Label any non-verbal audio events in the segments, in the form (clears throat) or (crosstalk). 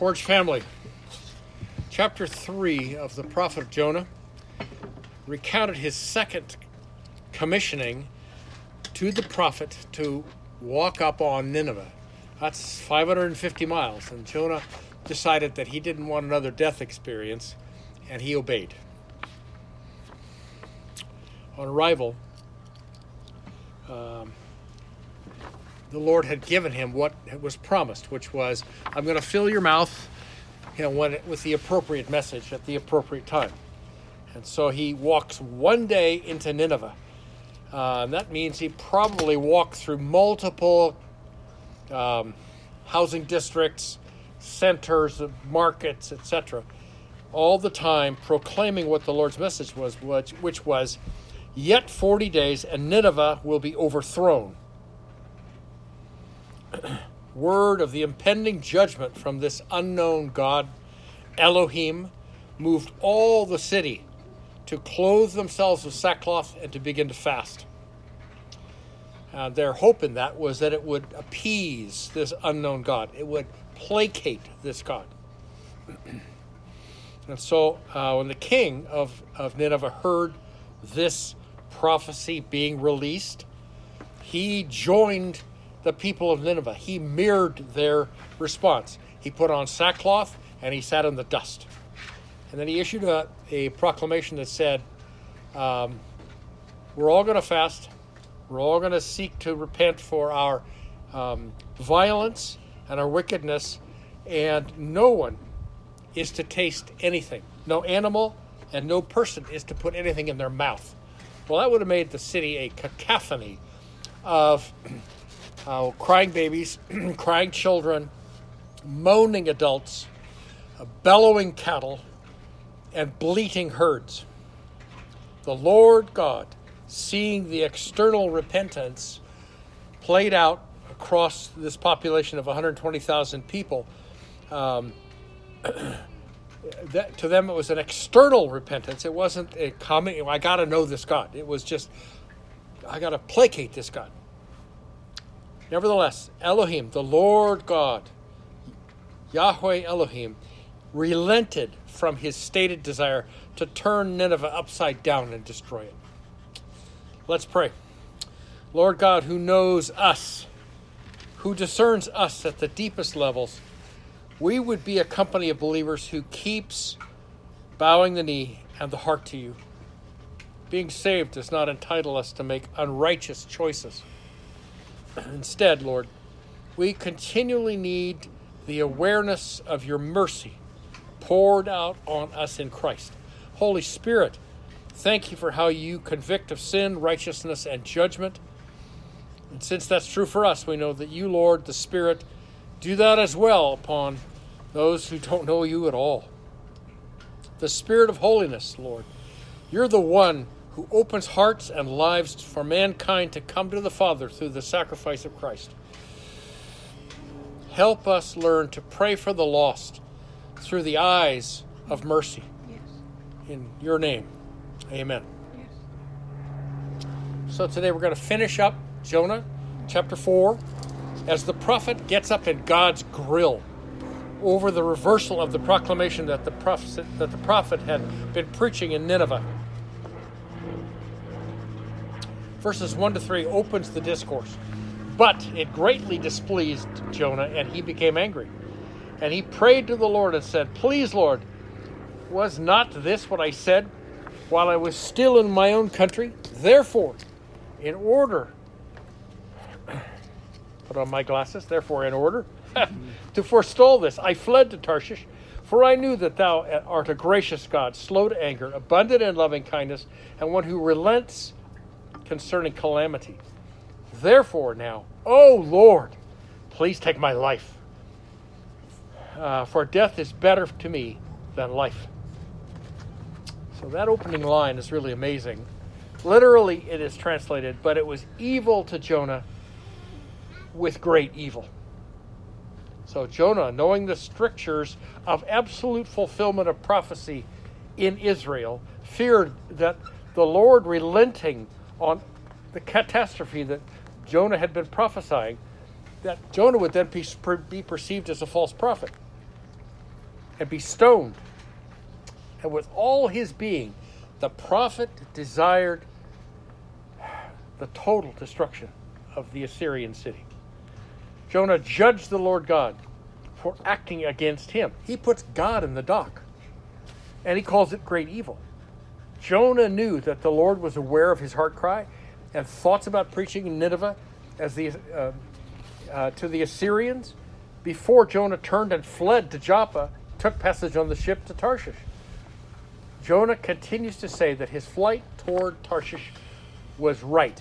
Forge family, chapter 3 of the prophet Jonah recounted his second commissioning to the prophet to walk up on Nineveh. That's 550 miles, and Jonah decided that he didn't want another death experience, and he obeyed. On arrival, um, the Lord had given him what was promised, which was, "I'm going to fill your mouth, you know, when, with the appropriate message at the appropriate time." And so he walks one day into Nineveh. Uh, that means he probably walked through multiple um, housing districts, centers, markets, etc., all the time proclaiming what the Lord's message was, which, which was, Yet 40 days and Nineveh will be overthrown. (clears throat) Word of the impending judgment from this unknown God, Elohim, moved all the city to clothe themselves with sackcloth and to begin to fast. Uh, their hope in that was that it would appease this unknown God, it would placate this God. (clears throat) and so uh, when the king of, of Nineveh heard this prophecy being released, he joined the people of Nineveh. He mirrored their response. He put on sackcloth and he sat in the dust. And then he issued a, a proclamation that said, um, We're all going to fast. We're all going to seek to repent for our um, violence and our wickedness. And no one is to taste anything. No animal and no person is to put anything in their mouth. Well, that would have made the city a cacophony of uh, crying babies, (clears throat) crying children, moaning adults, uh, bellowing cattle, and bleating herds. The Lord God, seeing the external repentance played out across this population of 120,000 people, um, (clears throat) that, to them it was an external repentance. It wasn't a comment, I got to know this God. It was just, I got to placate this God. Nevertheless, Elohim, the Lord God, Yahweh Elohim, relented from his stated desire to turn Nineveh upside down and destroy it. Let's pray. Lord God, who knows us, who discerns us at the deepest levels, we would be a company of believers who keeps bowing the knee and the heart to you. Being saved does not entitle us to make unrighteous choices. (clears throat) Instead, Lord, we continually need the awareness of your mercy poured out on us in Christ. Holy Spirit, thank you for how you convict of sin, righteousness, and judgment. And since that's true for us, we know that you, Lord, the Spirit, do that as well upon those who don't know you at all. The Spirit of holiness, Lord, you're the one who opens hearts and lives for mankind to come to the Father through the sacrifice of Christ. Help us learn to pray for the lost through the eyes of mercy. Yes. In your name, amen. Yes. So today we're going to finish up Jonah chapter 4 as the prophet gets up in God's grill over the reversal of the proclamation that the prophet, that the prophet had been preaching in Nineveh. Verses 1 to 3 opens the discourse. But it greatly displeased Jonah, and he became angry. And he prayed to the Lord and said, Please, Lord, was not this what I said while I was still in my own country? Therefore, in order, (clears throat) put on my glasses, therefore, in order (laughs) to forestall this, I fled to Tarshish, for I knew that thou art a gracious God, slow to anger, abundant in loving kindness, and one who relents concerning calamity. Therefore, now, O Lord, please take my life uh, for death is better to me than life. So that opening line is really amazing. Literally, it is translated, but it was evil to Jonah with great evil. So Jonah, knowing the strictures of absolute fulfillment of prophecy in Israel, feared that the Lord relenting on the catastrophe that Jonah had been prophesying, that Jonah would then be, be perceived as a false prophet. and be stoned. And with all his being, the prophet desired the total destruction of the Assyrian city. Jonah judged the Lord God for acting against him. He puts God in the dock, and he calls it great evil. Jonah knew that the Lord was aware of his heart cry and thoughts about preaching in Nineveh as the, uh, uh, to the Assyrians before Jonah turned and fled to Joppa, took passage on the ship to Tarshish. Jonah continues to say that his flight toward Tarshish was right.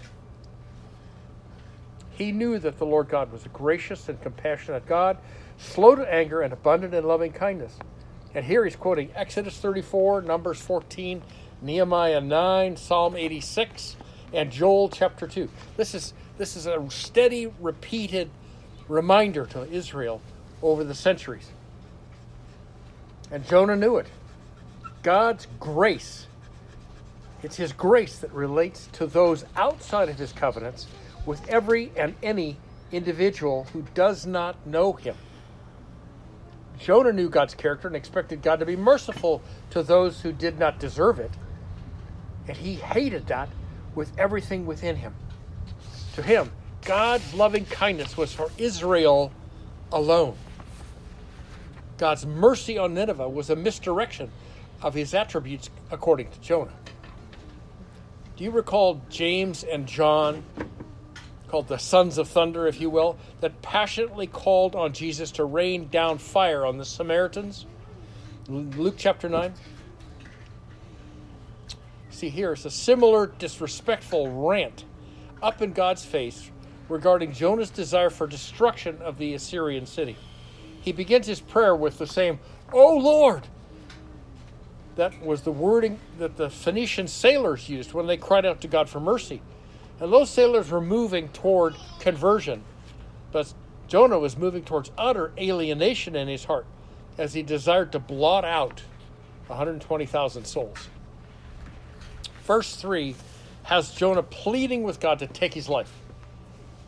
He knew that the Lord God was a gracious and compassionate God, slow to anger and abundant in loving kindness. And here he's quoting Exodus 34, Numbers 14, Nehemiah 9, Psalm 86, and Joel chapter 2. This is, this is a steady, repeated reminder to Israel over the centuries. And Jonah knew it. God's grace, it's his grace that relates to those outside of his covenants with every and any individual who does not know him. Jonah knew God's character and expected God to be merciful to those who did not deserve it. And he hated that with everything within him. To him, God's loving kindness was for Israel alone. God's mercy on Nineveh was a misdirection of his attributes according to Jonah. Do you recall James and John, called the sons of thunder, if you will, that passionately called on Jesus to rain down fire on the Samaritans? Luke chapter 9. See, here it's a similar disrespectful rant up in God's face regarding Jonah's desire for destruction of the Assyrian city. He begins his prayer with the same, Oh Lord! That was the wording that the Phoenician sailors used when they cried out to God for mercy. And those sailors were moving toward conversion. But Jonah was moving towards utter alienation in his heart as he desired to blot out 120,000 souls. Verse 3 has Jonah pleading with God to take his life.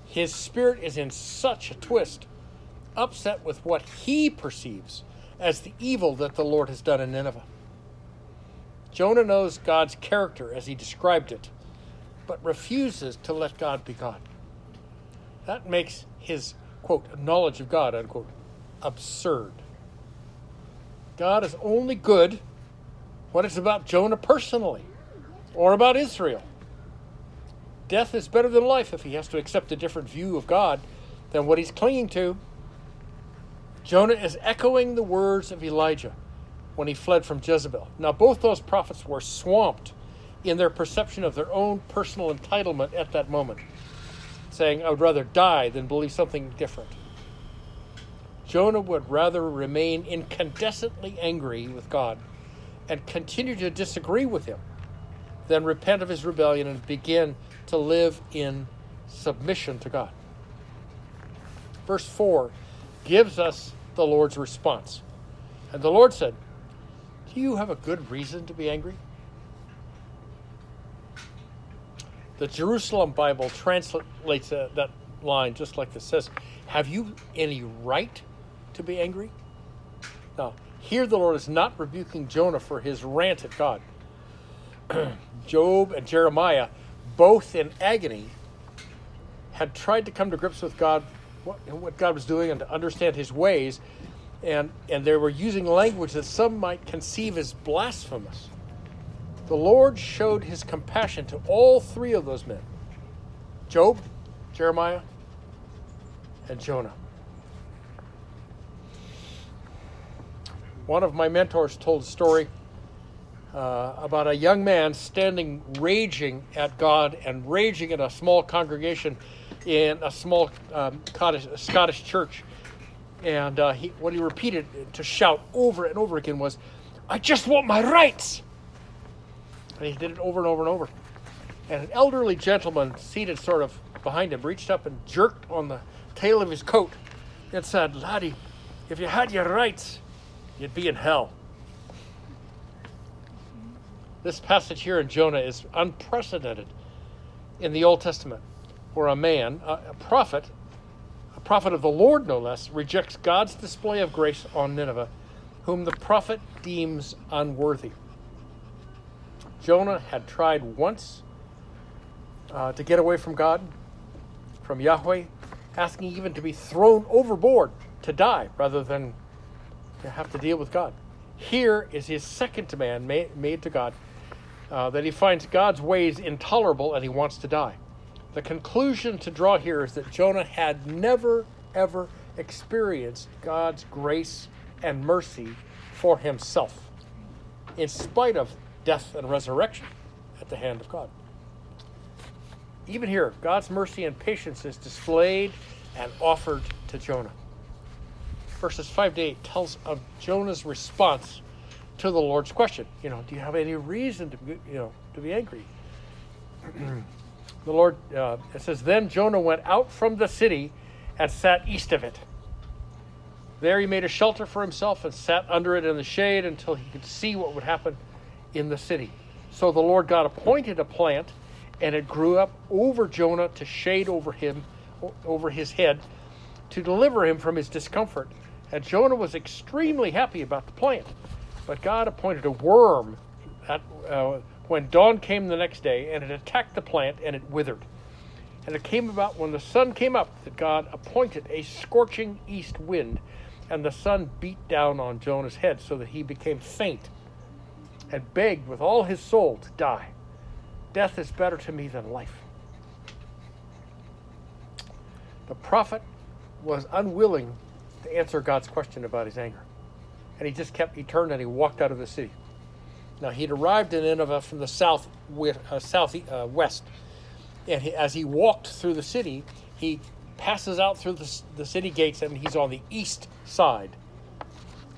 His spirit is in such a twist, upset with what he perceives as the evil that the Lord has done in Nineveh. Jonah knows God's character as he described it, but refuses to let God be God. That makes his, quote, knowledge of God, unquote, absurd. God is only good when it's about Jonah personally or about Israel. Death is better than life if he has to accept a different view of God than what he's clinging to. Jonah is echoing the words of Elijah when he fled from Jezebel. Now, both those prophets were swamped in their perception of their own personal entitlement at that moment, saying, I would rather die than believe something different. Jonah would rather remain incandescently angry with God and continue to disagree with him than repent of his rebellion and begin to live in submission to God. Verse 4 gives us the Lord's response. And the Lord said, Do you have a good reason to be angry? The Jerusalem Bible translates that line just like this says, Have you any right to be angry? Now, here the Lord is not rebuking Jonah for his rant at God. (clears throat) Job and Jeremiah both in agony, had tried to come to grips with God, what, what God was doing, and to understand His ways, and and they were using language that some might conceive as blasphemous. The Lord showed His compassion to all three of those men: Job, Jeremiah, and Jonah. One of my mentors told a story uh, about a young man standing raging at God and raging at a small congregation in a small um, Scottish, Scottish church. And uh, he, what he repeated to shout over and over again was, I just want my rights! And he did it over and over and over. And an elderly gentleman seated sort of behind him reached up and jerked on the tail of his coat and said, Laddie, if you had your rights, you'd be in hell. This passage here in Jonah is unprecedented in the Old Testament, where a man, a prophet, a prophet of the Lord no less, rejects God's display of grace on Nineveh whom the prophet deems unworthy. Jonah had tried once uh, to get away from God, from Yahweh, asking even to be thrown overboard to die rather than to have to deal with God. Here is his second demand made, made to God uh, that he finds God's ways intolerable and he wants to die. The conclusion to draw here is that Jonah had never, ever experienced God's grace and mercy for himself, in spite of death and resurrection at the hand of God. Even here, God's mercy and patience is displayed and offered to Jonah. Verses 5 to 8 tells of Jonah's response to the Lord's question. You know, do you have any reason to be, you know, to be angry? (clears throat) the Lord, uh, it says, Then Jonah went out from the city and sat east of it. There he made a shelter for himself and sat under it in the shade until he could see what would happen in the city. So the Lord God appointed a plant, and it grew up over Jonah to shade over him, over his head, to deliver him from his discomfort. And Jonah was extremely happy about the plant. But God appointed a worm at, uh, when dawn came the next day, and it attacked the plant, and it withered. And it came about when the sun came up that God appointed a scorching east wind, and the sun beat down on Jonah's head so that he became faint and begged with all his soul to die. Death is better to me than life. The prophet was unwilling to answer God's question about his anger. And he just kept, he turned and he walked out of the city. Now, he'd arrived in Nineveh from the south, uh, south uh, west. And he, as he walked through the city, he passes out through the, the city gates and he's on the east side.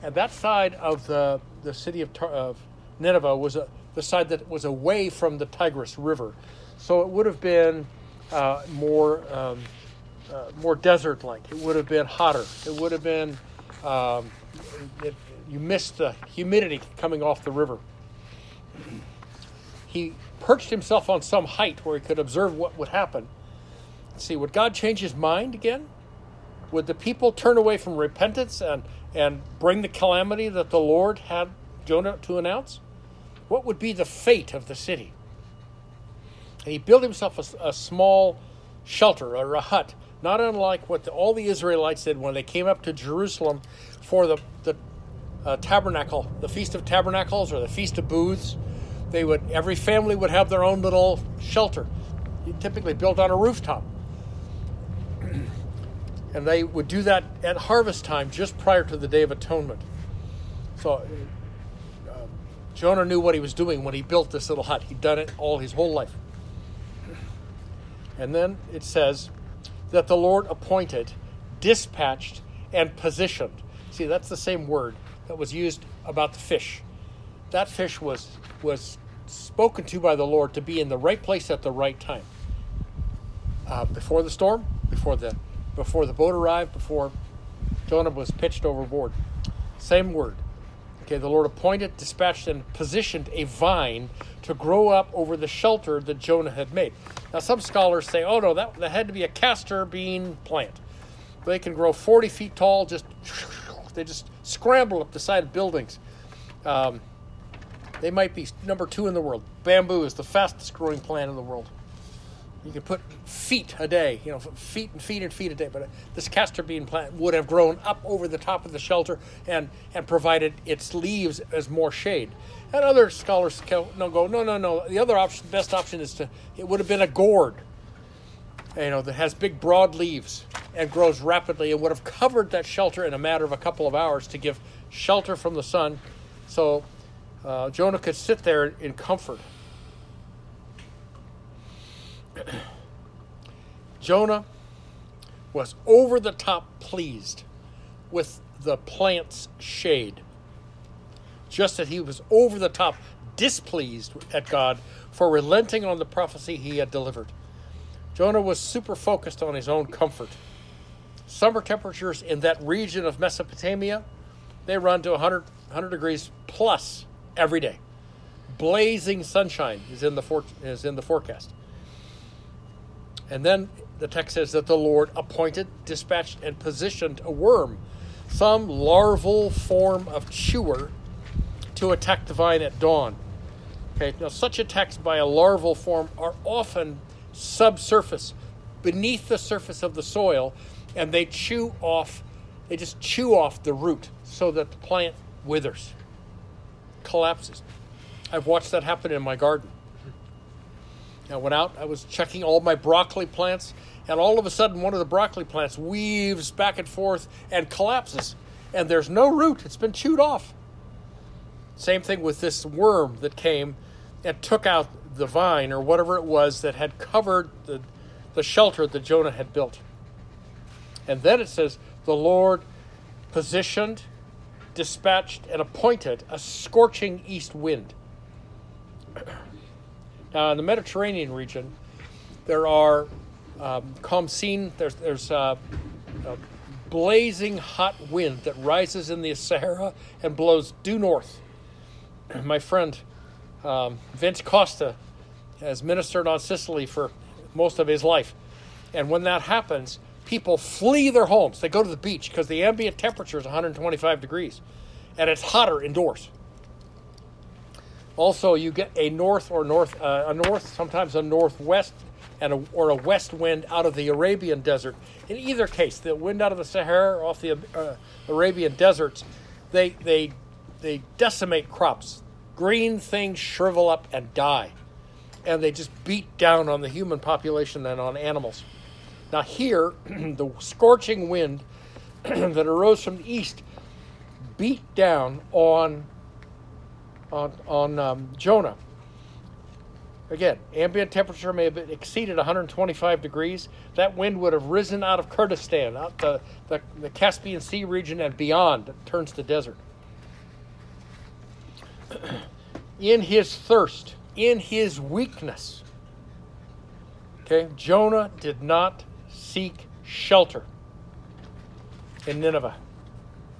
And that side of the, the city of, of Nineveh was a, the side that was away from the Tigris River. So it would have been uh, more, um, uh, more desert like. It would have been hotter. It would have been, um, it, you missed the humidity coming off the river. He perched himself on some height where he could observe what would happen. See, would God change his mind again? Would the people turn away from repentance and, and bring the calamity that the Lord had Jonah to announce? What would be the fate of the city? And he built himself a, a small shelter or a hut, not unlike what the, all the Israelites did when they came up to Jerusalem for the, the uh, tabernacle, the Feast of Tabernacles or the Feast of Booths. They would every family would have their own little shelter, typically built on a rooftop. (clears throat) and they would do that at harvest time, just prior to the Day of Atonement. So Jonah knew what he was doing when he built this little hut. He'd done it all his whole life. And then it says that the Lord appointed, dispatched, and positioned. See, that's the same word that was used about the fish. That fish was was spoken to by the Lord to be in the right place at the right time. Uh, before the storm, before the before the boat arrived, before Jonah was pitched overboard. Same word. Okay, the Lord appointed, dispatched, and positioned a vine to grow up over the shelter that Jonah had made. Now, some scholars say, oh no, that, that had to be a castor bean plant. They can grow 40 feet tall, just they just scramble up the side of buildings. Um, they might be number two in the world. Bamboo is the fastest growing plant in the world. You can put feet a day, you know, feet and feet and feet a day. But this castor bean plant would have grown up over the top of the shelter and, and provided its leaves as more shade. And other scholars go, no, go, no, no, no. The other option, best option is to, it would have been a gourd, you know, that has big, broad leaves and grows rapidly and would have covered that shelter in a matter of a couple of hours to give shelter from the sun. So uh, Jonah could sit there in comfort. (clears throat) Jonah was over the top pleased with the plant's shade, just as he was over the top displeased at God for relenting on the prophecy he had delivered. Jonah was super focused on his own comfort. Summer temperatures in that region of Mesopotamia, they run to 100, 100 degrees plus every day. Blazing sunshine is in the, for, is in the forecast. And then the text says that the Lord appointed, dispatched, and positioned a worm some larval form of chewer to attack the vine at dawn. Okay, now such attacks by a larval form are often subsurface, beneath the surface of the soil, and they chew off, they just chew off the root so that the plant withers, collapses. I've watched that happen in my garden. I went out, I was checking all my broccoli plants, and all of a sudden one of the broccoli plants weaves back and forth and collapses. And there's no root, it's been chewed off. Same thing with this worm that came and took out the vine or whatever it was that had covered the, the shelter that Jonah had built. And then it says, the Lord positioned, dispatched, and appointed a scorching east wind. (clears throat) now, in the Mediterranean region, there are um, Khamsin, there's, there's uh, a blazing hot wind that rises in the Sahara and blows due north. (clears throat) My friend um, Vince Costa has ministered on Sicily for most of his life. And when that happens, people flee their homes. They go to the beach because the ambient temperature is 125 degrees and it's hotter indoors. Also, you get a north or north, uh, a north, sometimes a northwest and a, or a west wind out of the Arabian desert. In either case, the wind out of the Sahara or off the uh, Arabian deserts, they, they, they decimate crops. Green things shrivel up and die. And they just beat down on the human population and on animals. Now, here, (clears throat) the scorching wind (clears throat) that arose from the east beat down on, on, on um, Jonah. Again, ambient temperature may have exceeded 125 degrees. That wind would have risen out of Kurdistan, out the, the, the Caspian Sea region and beyond. It turns to desert. (clears throat) in his thirst, in his weakness, okay, Jonah did not seek shelter in Nineveh,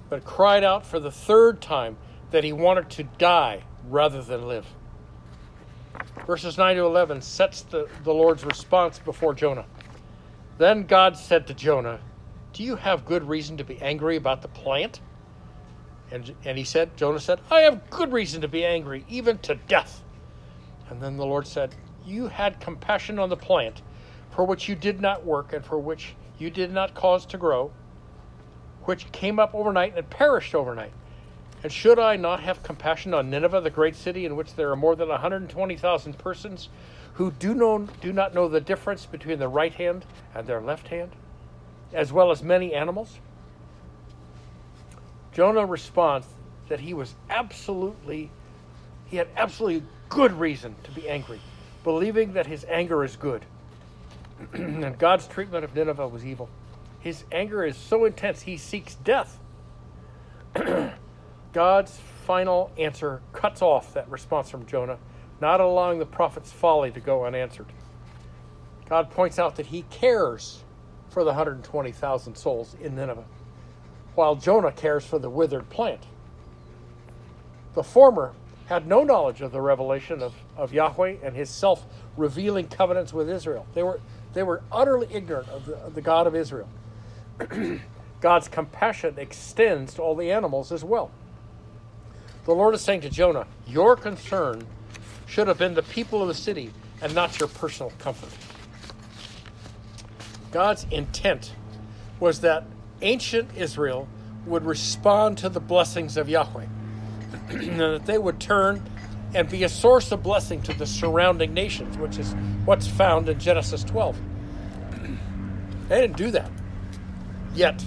but cried out for the third time that he wanted to die rather than live. Verses 9 to 11 sets the, the Lord's response before Jonah. Then God said to Jonah, Do you have good reason to be angry about the plant? And, and he said, Jonah said, I have good reason to be angry, even to death. And then the Lord said, You had compassion on the plant for which you did not work and for which you did not cause to grow, which came up overnight and perished overnight. And should I not have compassion on Nineveh, the great city in which there are more than 120,000 persons who do, know, do not know the difference between their right hand and their left hand, as well as many animals? Jonah responds that he was absolutely, he had absolutely good reason to be angry, believing that his anger is good. (clears throat) and God's treatment of Nineveh was evil. His anger is so intense, he seeks death. (clears throat) God's final answer cuts off that response from Jonah, not allowing the prophet's folly to go unanswered. God points out that he cares for the 120,000 souls in Nineveh, while Jonah cares for the withered plant. The former had no knowledge of the revelation of, of Yahweh and his self revealing covenants with Israel. They were, they were utterly ignorant of the, of the God of Israel. (clears throat) God's compassion extends to all the animals as well. The Lord is saying to Jonah, Your concern should have been the people of the city and not your personal comfort. God's intent was that ancient Israel would respond to the blessings of Yahweh and (clears throat) that they would turn and be a source of blessing to the surrounding nations, which is what's found in Genesis 12. They didn't do that. Yet,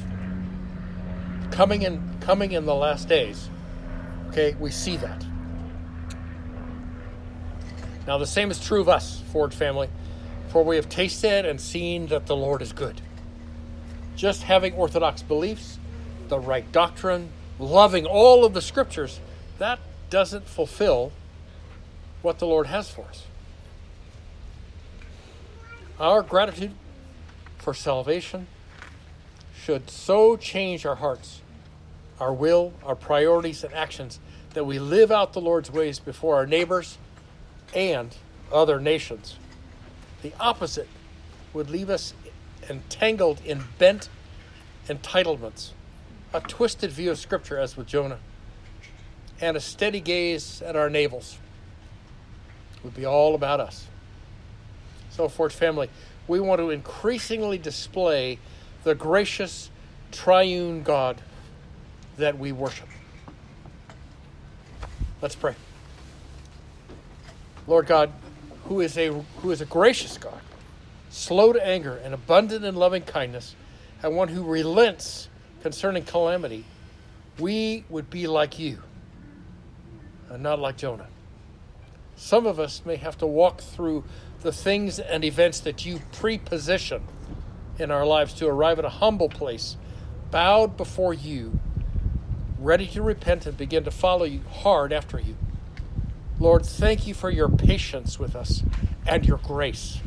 coming in coming in the last days, okay, we see that. Now the same is true of us, Forge family, for we have tasted and seen that the Lord is good. Just having orthodox beliefs, the right doctrine, loving all of the scriptures that doesn't fulfill what the Lord has for us. Our gratitude for salvation should so change our hearts, our will, our priorities, and actions that we live out the Lord's ways before our neighbors and other nations. The opposite would leave us entangled in bent entitlements a twisted view of Scripture, as with Jonah, and a steady gaze at our navels would be all about us. So, Forge family, we want to increasingly display the gracious triune God that we worship. Let's pray. Lord God, who is a who is a gracious God, slow to anger and abundant in loving kindness, and one who relents concerning calamity, we would be like you and not like Jonah. Some of us may have to walk through the things and events that you preposition in our lives to arrive at a humble place, bowed before you, ready to repent and begin to follow you hard after you. Lord, thank you for your patience with us and your grace.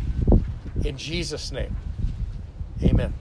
In Jesus' name, amen.